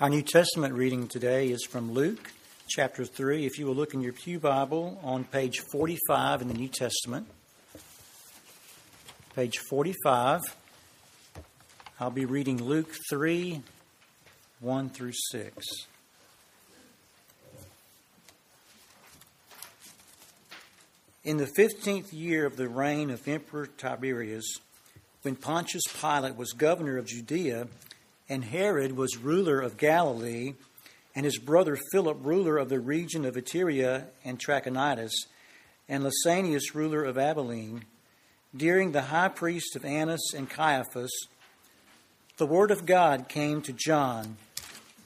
Our New Testament reading today is from Luke chapter 3. If you will look in your Pew Bible on page 45 in the New Testament, page 45, I'll be reading Luke 3 1 through 6. In the fifteenth year of the reign of Emperor Tiberius, when Pontius Pilate was governor of Judea, and Herod was ruler of Galilee, and his brother Philip ruler of the region of Iturea and Trachonitis, and Lysanias ruler of Abilene, during the high priest of Annas and Caiaphas, the word of God came to John,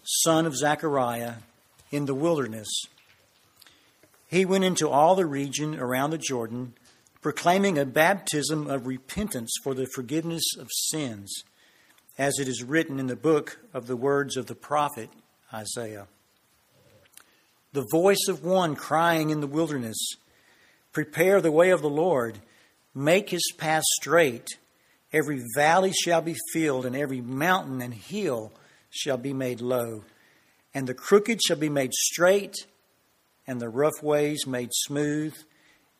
son of Zechariah, in the wilderness. He went into all the region around the Jordan, proclaiming a baptism of repentance for the forgiveness of sins as it is written in the book of the words of the prophet Isaiah. The voice of one crying in the wilderness, Prepare the way of the Lord, make his path straight. Every valley shall be filled, and every mountain and hill shall be made low. And the crooked shall be made straight, and the rough ways made smooth,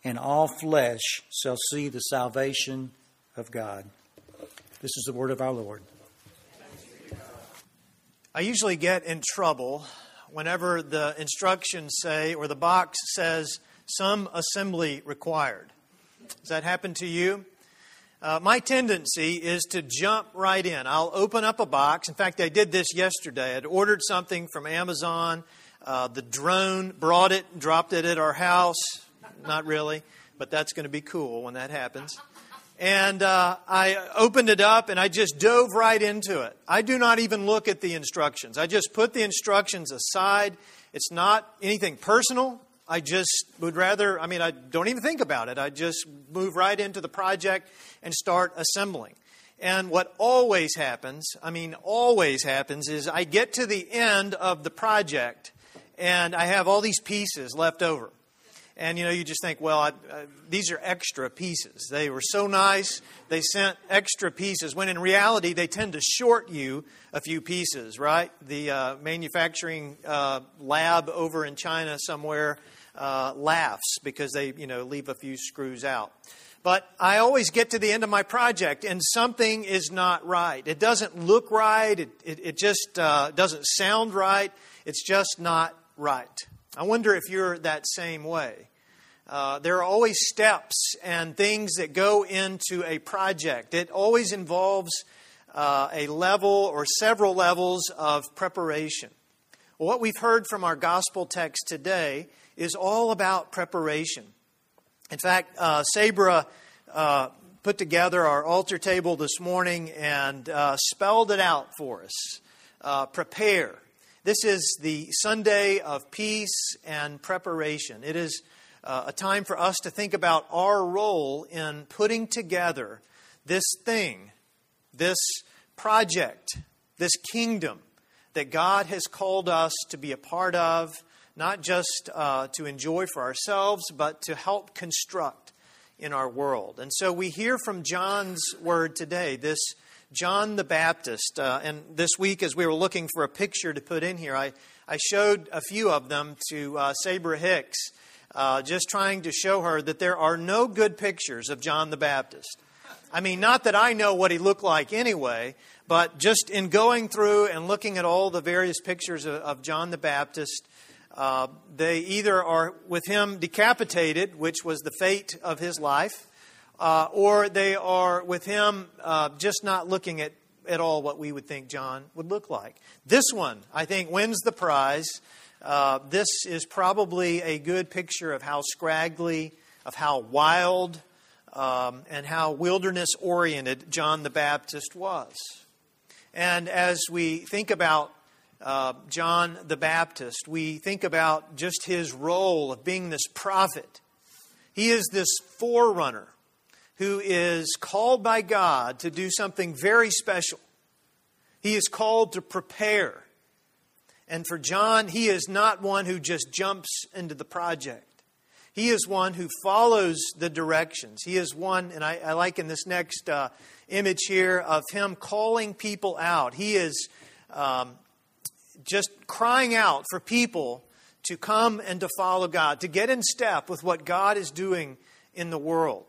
and all flesh shall see the salvation of God. This is the word of our Lord. I usually get in trouble whenever the instructions say, or the box says, some assembly required. Does that happen to you? Uh, my tendency is to jump right in. I'll open up a box. In fact, I did this yesterday. I'd ordered something from Amazon. Uh, the drone brought it, dropped it at our house. Not really, but that's going to be cool when that happens. And uh, I opened it up and I just dove right into it. I do not even look at the instructions. I just put the instructions aside. It's not anything personal. I just would rather, I mean, I don't even think about it. I just move right into the project and start assembling. And what always happens, I mean, always happens, is I get to the end of the project and I have all these pieces left over. And you know, you just think, well, I, these are extra pieces. They were so nice, they sent extra pieces, when in reality, they tend to short you a few pieces, right? The uh, manufacturing uh, lab over in China somewhere uh, laughs because they, you know, leave a few screws out. But I always get to the end of my project and something is not right. It doesn't look right, it, it, it just uh, doesn't sound right, it's just not right. I wonder if you're that same way. Uh, there are always steps and things that go into a project. It always involves uh, a level or several levels of preparation. What we've heard from our gospel text today is all about preparation. In fact, uh, Sabra uh, put together our altar table this morning and uh, spelled it out for us. Uh, prepare. This is the Sunday of peace and preparation. It is uh, a time for us to think about our role in putting together this thing, this project, this kingdom that God has called us to be a part of, not just uh, to enjoy for ourselves, but to help construct in our world. And so we hear from John's word today, this John the Baptist. Uh, and this week, as we were looking for a picture to put in here, I, I showed a few of them to uh, Sabra Hicks, uh, just trying to show her that there are no good pictures of John the Baptist. I mean, not that I know what he looked like anyway, but just in going through and looking at all the various pictures of, of John the Baptist, uh, they either are with him decapitated, which was the fate of his life, uh, or they are with him uh, just not looking at, at all what we would think John would look like. This one, I think, wins the prize. Uh, this is probably a good picture of how scraggly, of how wild, um, and how wilderness oriented John the Baptist was. And as we think about uh, John the Baptist, we think about just his role of being this prophet. He is this forerunner who is called by God to do something very special. He is called to prepare. And for John, he is not one who just jumps into the project. He is one who follows the directions. He is one, and I, I like in this next uh, image here of him calling people out. He is um, just crying out for people to come and to follow God, to get in step with what God is doing in the world.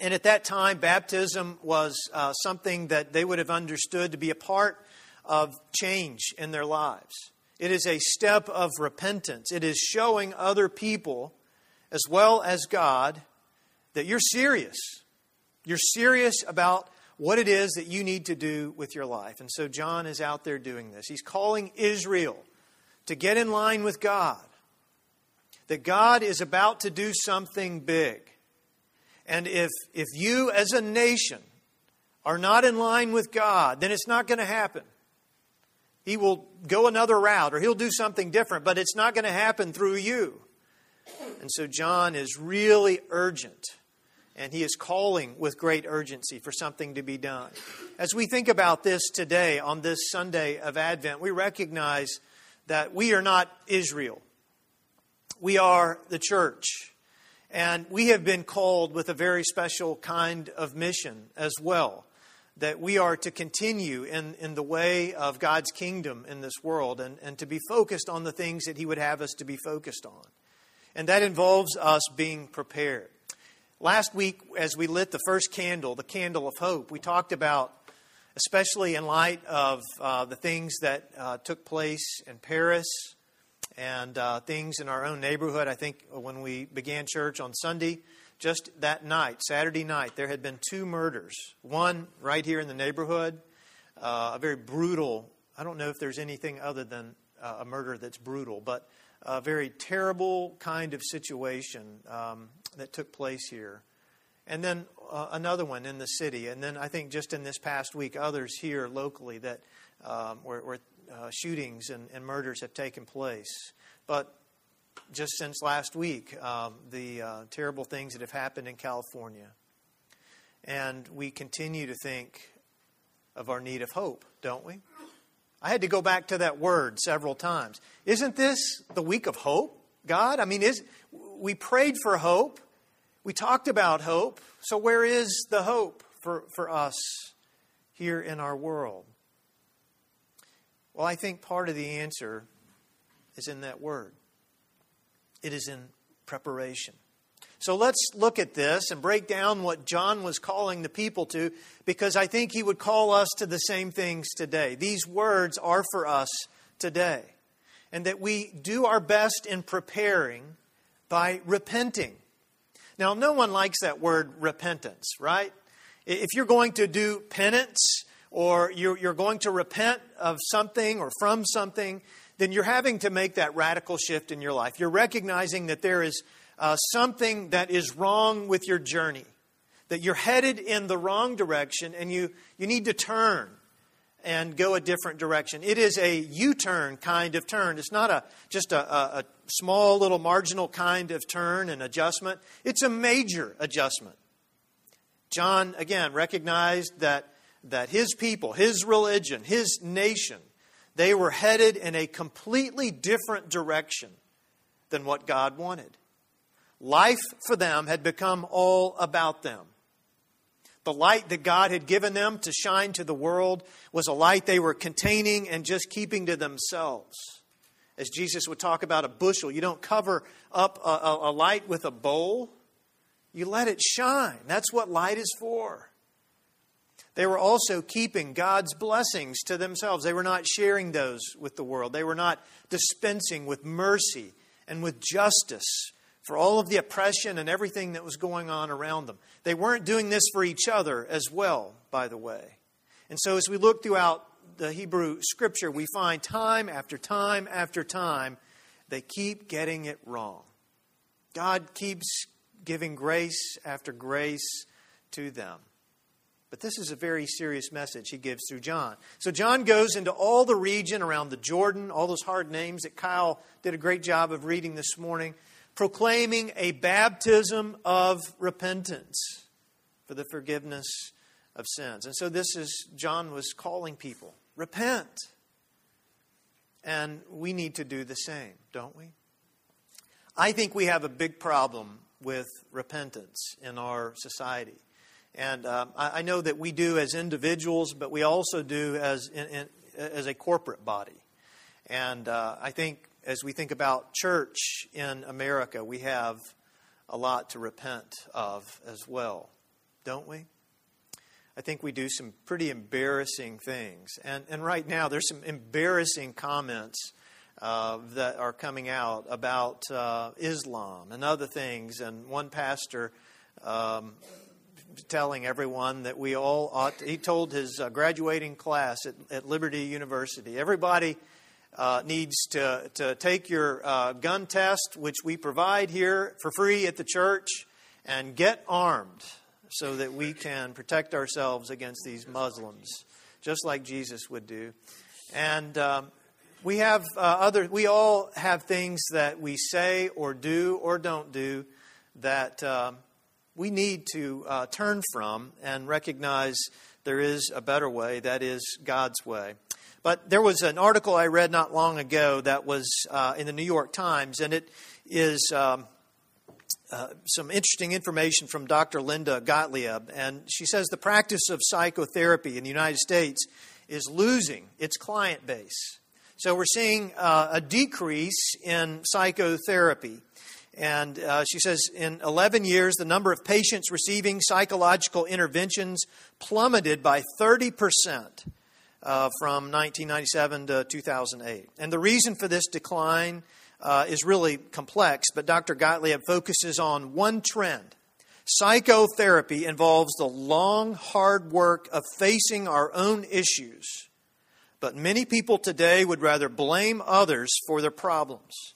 And at that time, baptism was uh, something that they would have understood to be a part of change in their lives. It is a step of repentance. It is showing other people, as well as God, that you're serious. You're serious about what it is that you need to do with your life. And so John is out there doing this. He's calling Israel to get in line with God, that God is about to do something big. And if, if you as a nation are not in line with God, then it's not going to happen. He will go another route or he'll do something different, but it's not going to happen through you. And so John is really urgent and he is calling with great urgency for something to be done. As we think about this today on this Sunday of Advent, we recognize that we are not Israel. We are the church. And we have been called with a very special kind of mission as well. That we are to continue in, in the way of God's kingdom in this world and, and to be focused on the things that He would have us to be focused on. And that involves us being prepared. Last week, as we lit the first candle, the candle of hope, we talked about, especially in light of uh, the things that uh, took place in Paris and uh, things in our own neighborhood. I think when we began church on Sunday, just that night, Saturday night, there had been two murders. One right here in the neighborhood, uh, a very brutal, I don't know if there's anything other than uh, a murder that's brutal, but a very terrible kind of situation um, that took place here. And then uh, another one in the city. And then I think just in this past week, others here locally that um, where, where uh, shootings and, and, murders have taken place. But just since last week, um, the uh, terrible things that have happened in California. And we continue to think of our need of hope, don't we? I had to go back to that word several times. Isn't this the week of hope, God? I mean, is, we prayed for hope. We talked about hope. So, where is the hope for, for us here in our world? Well, I think part of the answer is in that word it is in preparation. So let's look at this and break down what John was calling the people to, because I think he would call us to the same things today. These words are for us today. And that we do our best in preparing by repenting. Now, no one likes that word repentance, right? If you're going to do penance or you're, going to repent of something or from something, then you're having to make that radical shift in your life. You're recognizing that there is uh, something that is wrong with your journey, that you're headed in the wrong direction and you, you need to turn and go a different direction. It is a U turn kind of turn. It's not a, just a, a, a small little marginal kind of turn and adjustment, it's a major adjustment. John, again, recognized that, that his people, his religion, his nation, they were headed in a completely different direction than what God wanted. Life for them had become all about them. The light that God had given them to shine to the world was a light they were containing and just keeping to themselves. As Jesus would talk about a bushel, you don't cover up a, a, a light with a bowl, you let it shine. That's what light is for. They were also keeping God's blessings to themselves. They were not sharing those with the world. They were not dispensing with mercy and with justice for all of the oppression and everything that was going on around them. They weren't doing this for each other as well, by the way. And so, as we look throughout the Hebrew scripture, we find time after time after time, they keep getting it wrong. God keeps giving grace after grace to them. But this is a very serious message he gives through John. So John goes into all the region around the Jordan, all those hard names that Kyle did a great job of reading this morning proclaiming a baptism of repentance for the forgiveness of sins. And so this is, John was calling people, repent. And we need to do the same, don't we? I think we have a big problem with repentance in our society. And um, I, I, know that we do as individuals, but we also do as, in, in, as a corporate body. And uh, I think as we think about church in America, we have a lot to repent of as well, don't we? I think we do some pretty embarrassing things. And, and right now, there's some embarrassing comments uh, that are coming out about uh, Islam and other things. And one pastor um, telling everyone that we all ought to, he told his uh, graduating class at, at, Liberty University, everybody uh, needs to, to take your uh, gun test, which we provide here for free at the church, and get armed so that we can protect ourselves against these Muslims, just like Jesus would do. And um, we have uh, other, we all have things that we say or do or don't do that um, we need to uh, turn from and recognize there is a better way, that is God's way. But there was an article I read not long ago that was uh, in the New York Times, and it is um, uh, some interesting information from Dr. Linda Gottlieb. And she says the practice of psychotherapy in the United States is losing its client base. So we're seeing uh, a decrease in psychotherapy. And uh, she says in 11 years, the number of patients receiving psychological interventions plummeted by 30 percent uh, from 1997 to 2008. And the reason for this decline uh, is really complex, but Dr. Gottlieb focuses on one trend. Psychotherapy involves the long, hard work of facing our own issues. But many people today would rather blame others for their problems.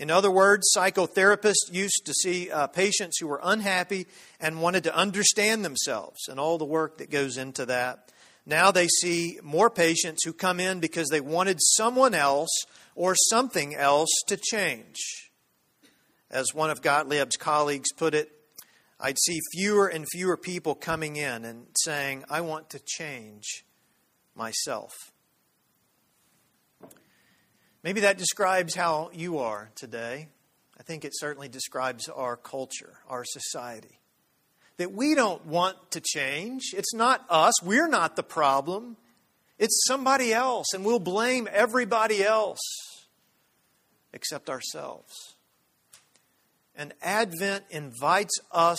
In other words, psychotherapists used to see uh, patients who were unhappy and wanted to understand themselves and all the work that goes into that. Now they see more patients who come in because they wanted someone else or something else to change. As one of Gottlieb's colleagues put it, I'd see fewer and fewer people coming in and saying, I want to change myself. Maybe that describes how you are today. I think it certainly describes our culture, our society that we don't want to change. It's not us. We're not the problem. It's somebody else, and we'll blame everybody else except ourselves. And Advent invites us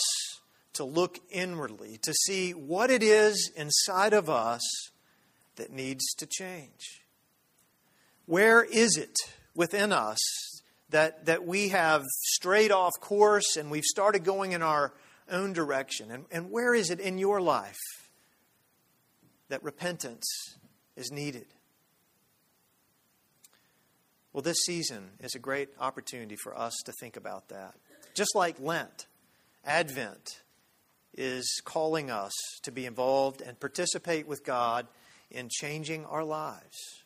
to look inwardly, to see what it is inside of us that needs to change. Where is it within us that, that we have strayed off course and we've started going in our own direction? And, and where is it in your life that repentance is needed? Well, this season is a great opportunity for us to think about that. Just like Lent, Advent is calling us to be involved and participate with God in changing our lives.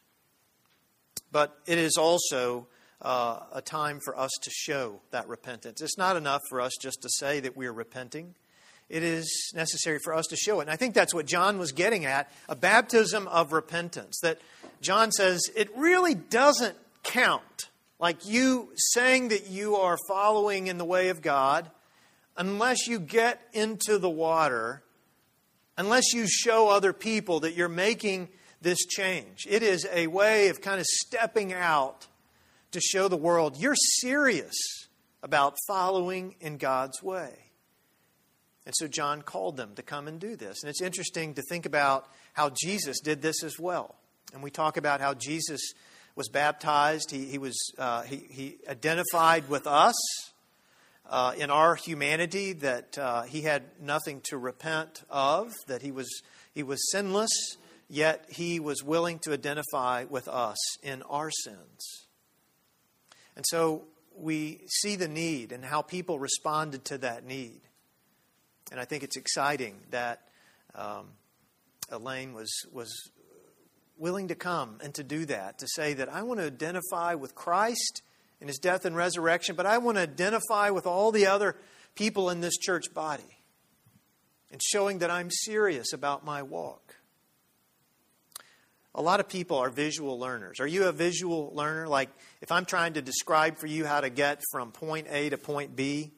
But it is also uh, a time for us to show that repentance. It's not enough for us just to say that we are repenting. It is necessary for us to show it. And I think that's what John was getting at a baptism of repentance. That John says it really doesn't count, like you saying that you are following in the way of God, unless you get into the water, unless you show other people that you're making this change. It is a way of kind of stepping out to show the world you're serious about following in God's way. And so John called them to come and do this. And it's interesting to think about how Jesus did this as well. And we talk about how Jesus was baptized, he, he was, uh, he, he identified with us. Uh, in our humanity, that uh, he had nothing to repent of, that he was, he was sinless, yet he was willing to identify with us in our sins. And so we see the need and how people responded to that need. And I think it's exciting that um, Elaine was, was willing to come and to do that, to say that I want to identify with Christ in his death and resurrection, but I want to identify with all the other people in this church body and showing that I'm serious about my walk. A lot of people are visual learners. Are you a visual learner? Like, if I'm trying to describe for you how to get from point A to point B,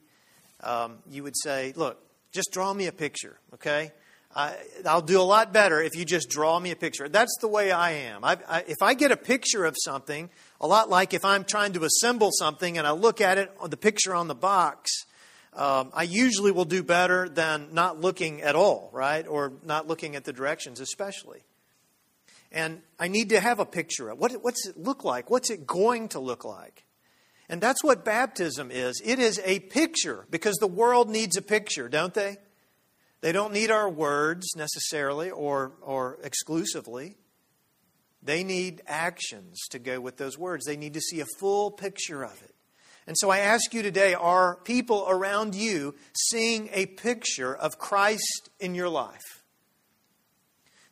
um, you would say, Look, just draw me a picture, okay? I, will do a lot better if you just draw me a picture. That's the way I am. I, I, if I get a picture of something, a lot like if I'm trying to assemble something and I look at it, the picture on the box, um, I usually will do better than not looking at all, right? Or not looking at the directions, especially. And I need to have a picture of what, what's it look like? What's it going to look like? And that's what baptism is. It is a picture because the world needs a picture, don't they? They don't need our words necessarily or, or exclusively. They need actions to go with those words. They need to see a full picture of it. And so I ask you today are people around you seeing a picture of Christ in your life?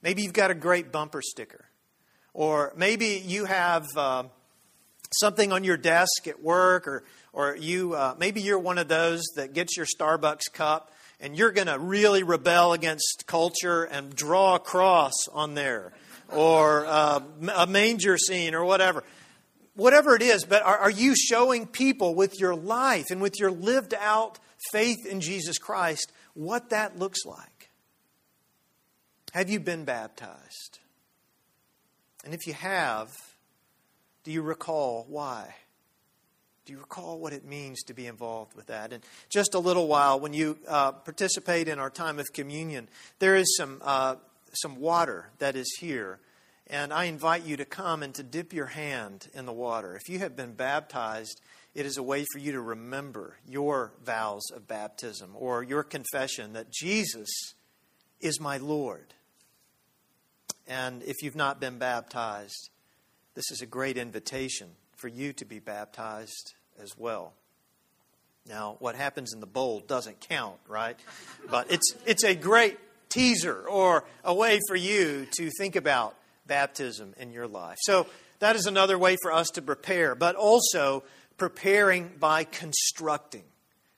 Maybe you've got a great bumper sticker. Or maybe you have uh, something on your desk at work, or, or you, uh, maybe you're one of those that gets your Starbucks cup and you're going to really rebel against culture and draw a cross on there, or uh, a manger scene, or whatever. Whatever it is, but are, are you showing people with your life and with your lived out faith in Jesus Christ what that looks like? Have you been baptized? And if you have, do you recall why? Do you recall what it means to be involved with that? And just a little while, when you uh, participate in our time of communion, there is some, uh, some water that is here. And I invite you to come and to dip your hand in the water. If you have been baptized, it is a way for you to remember your vows of baptism or your confession that Jesus is my Lord. And if you've not been baptized, this is a great invitation for you to be baptized as well. Now, what happens in the bowl doesn't count, right? But it's, it's a great teaser or a way for you to think about baptism in your life. So, that is another way for us to prepare, but also preparing by constructing.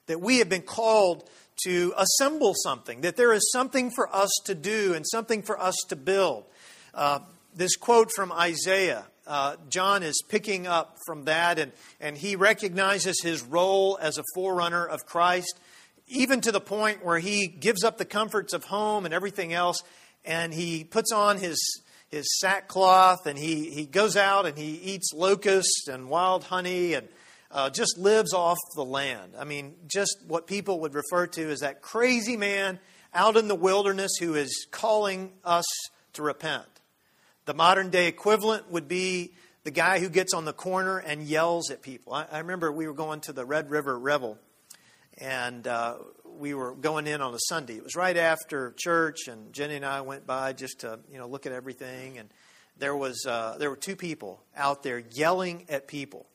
That we have been called to assemble something, that there is something for us to do and something for us to build. Uh, this quote from Isaiah uh, John is picking up from that, and, and he recognizes his role as a forerunner of Christ, even to the point where he gives up the comforts of home and everything else, and he puts on his, his sackcloth, and he, he goes out and he eats locusts and wild honey and uh, just lives off the land. I mean, just what people would refer to as that crazy man out in the wilderness who is calling us to repent. The modern day equivalent would be the guy who gets on the corner and yells at people. I, I remember we were going to the Red River Revel, and uh, we were going in on a Sunday. It was right after church, and Jenny and I went by just to you know look at everything, and there was uh, there were two people out there yelling at people,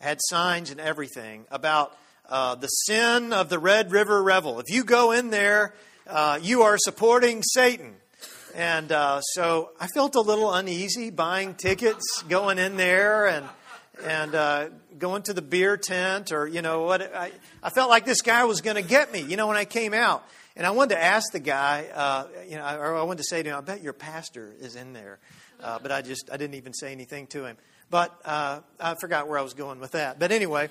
had signs and everything about uh, the sin of the Red River Revel. If you go in there, uh, you are supporting Satan. And uh, so I felt a little uneasy buying tickets, going in there, and and uh, going to the beer tent, or you know what? I, I felt like this guy was going to get me. You know, when I came out, and I wanted to ask the guy, uh, you know, or I wanted to say to him, "I bet your pastor is in there," uh, but I just I didn't even say anything to him. But uh, I forgot where I was going with that. But anyway,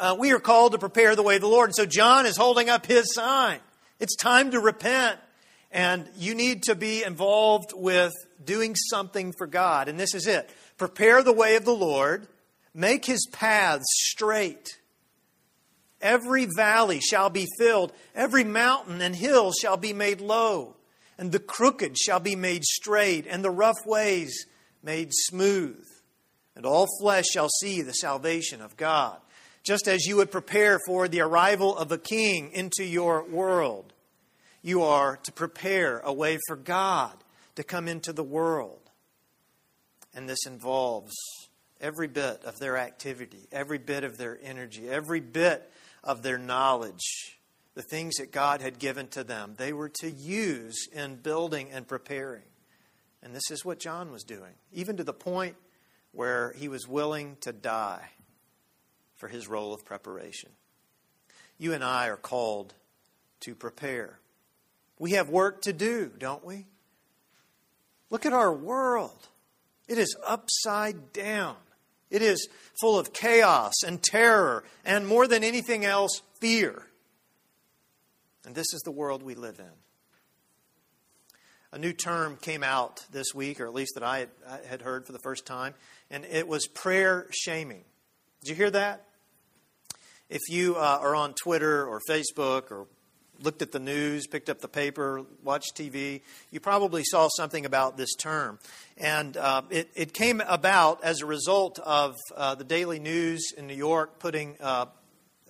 uh, we are called to prepare the way of the Lord, and so John is holding up his sign. It's time to repent. And you need to be involved with doing something for God. And this is it prepare the way of the Lord, make his paths straight. Every valley shall be filled, every mountain and hill shall be made low, and the crooked shall be made straight, and the rough ways made smooth. And all flesh shall see the salvation of God. Just as you would prepare for the arrival of a king into your world you are to prepare a way for God to come into the world. And this involves every bit of their activity, every bit of their energy, every bit of their knowledge, the things that God had given to them, they were to use in building and preparing. And this is what John was doing, even to the point where he was willing to die for his role of preparation. You and I are called to prepare. We have work to do, don't we? Look at our world. It is upside down. It is full of chaos and terror and, more than anything else, fear. And this is the world we live in. a new term came out this week, or at least that I had, heard for the first time, and it was prayer shaming. Did you hear that? If you uh, are on Twitter or Facebook or looked at the news, picked up the paper, watched TV, you probably saw something about this term. And uh, it, it, came about as a result of uh, the Daily News in New York putting uh,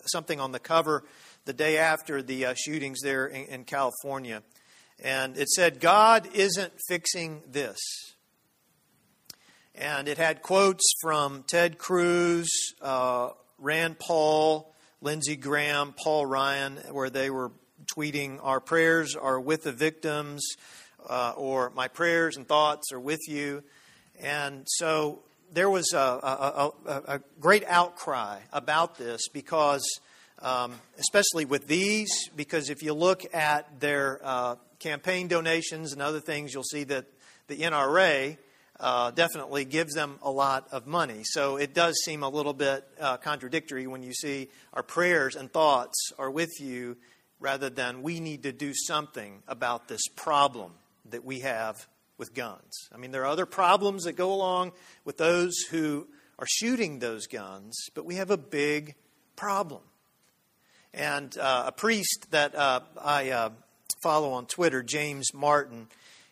something on the cover the day after the uh, shootings there in, in, California. And it said, God isn't fixing this. And it had quotes from Ted Cruz, uh, Rand Paul, Lindsey Graham, Paul Ryan, where they were tweeting, Our prayers are with the victims, uh, or My prayers and thoughts are with you. And so there was a, a, a, a great outcry about this because, um, especially with these, because if you look at their uh, campaign donations and other things, you'll see that the NRA uh, definitely gives them a lot of money. So it does seem a little bit uh, contradictory when you see our prayers and thoughts are with you rather than we need to do something about this problem that we have with guns. I mean, there are other problems that go along with those who are shooting those guns, but we have a big problem. And uh, a priest that uh, I uh, follow on Twitter, James Martin,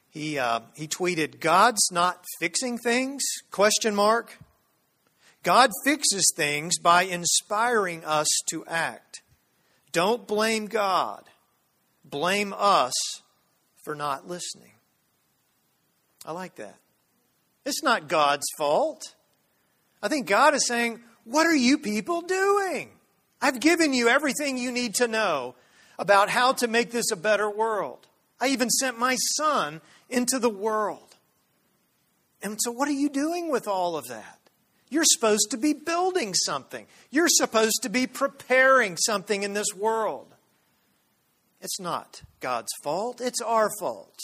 he, uh, he tweeted, God's not fixing things? Question mark. God fixes things by inspiring us to act. Don't blame God. Blame us for not listening. I like that. It's not God's fault. I think God is saying, What are you people doing? I've given you everything you need to know about how to make this a better world. I even sent my son into the world. And so, what are you doing with all of that? You're supposed to be building something. You're supposed to be preparing something in this world. It's not God's fault, it's our fault.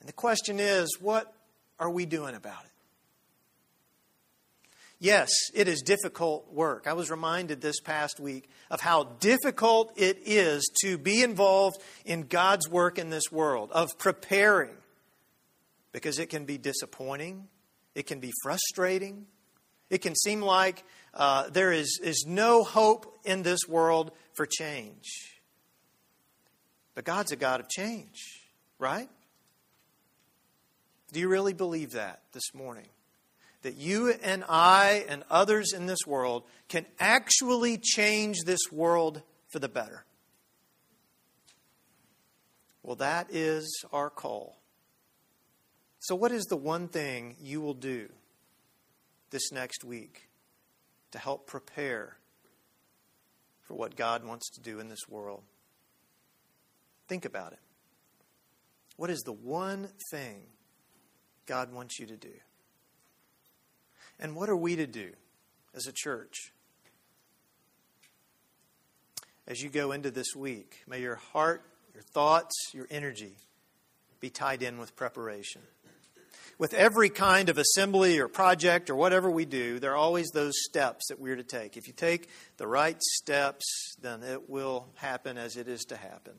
And the question is what are we doing about it? Yes, it is difficult work. I was reminded this past week of how difficult it is to be involved in God's work in this world, of preparing, because it can be disappointing, it can be frustrating. It can seem like uh, there is, is no hope in this world for change. But God's a God of change, right? Do you really believe that this morning? That you and I and others in this world can actually change this world for the better? Well, that is our call. So, what is the one thing you will do this next week to help prepare for what God wants to do in this world? Think about it. What is the one thing God wants you to do? And what are we to do as a church? As you go into this week, may your heart, your thoughts, your energy be tied in with preparation with every kind of assembly or project or whatever we do, there are always those steps that we're to take. If you take the right steps, then it will happen as it is to happen.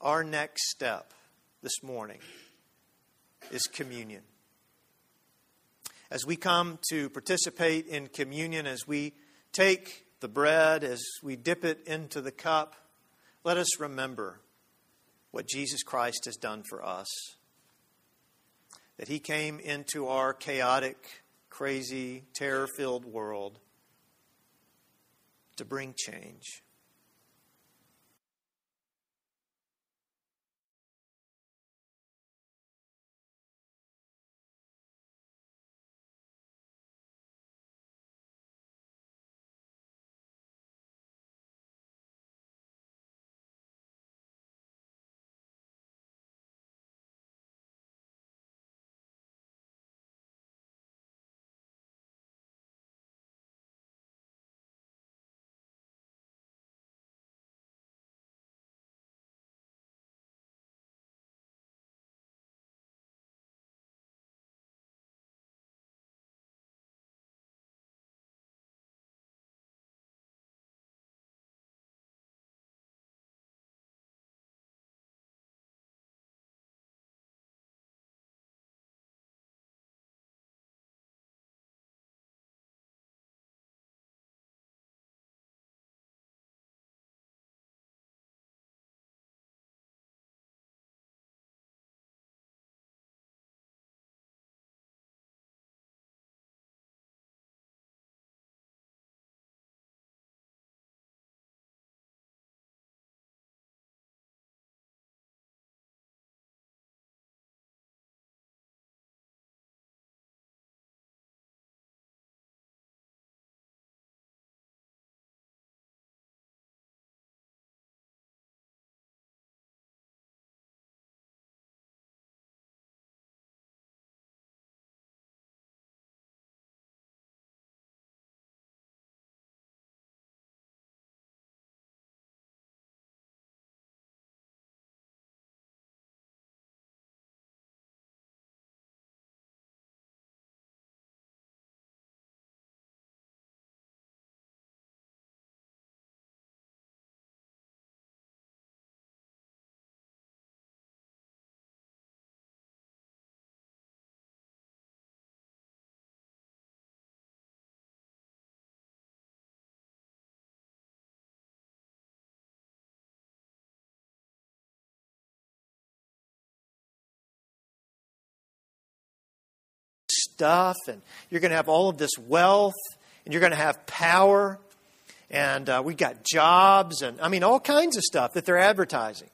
Our next step this morning is communion. As we come to participate in communion, as we take the bread, as we dip it into the cup, let us remember what Jesus Christ has done for us that he came into our chaotic, crazy, terror filled world to bring change. Stuff, and you're going to have all of this wealth, and you're going to have power, and uh, we got jobs, and I mean, all kinds of stuff that they're advertising.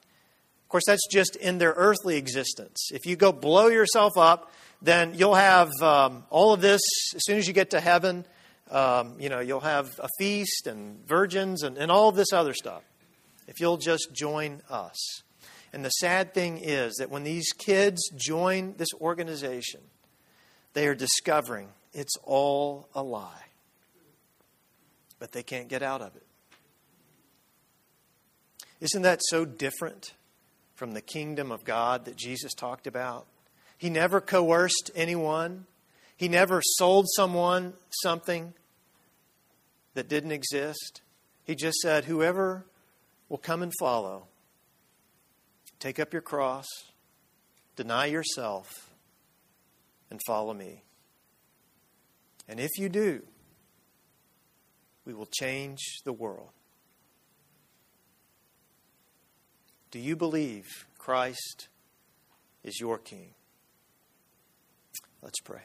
Of course, that's just in their earthly existence. If you go blow yourself up, then you'll have um, all of this as soon as you get to heaven. Um, you know, you'll have a feast and virgins and, and all this other stuff if you'll just join us. And the sad thing is that when these kids join this organization, they are discovering it's all a lie. But they can't get out of it. Isn't that so different from the kingdom of God that Jesus talked about? He never coerced anyone. He never sold someone something that didn't exist. He just said, Whoever will come and follow, take up your cross, deny yourself, and follow me. And if you do, we will change the world. Do you believe Christ is your King? Let's pray.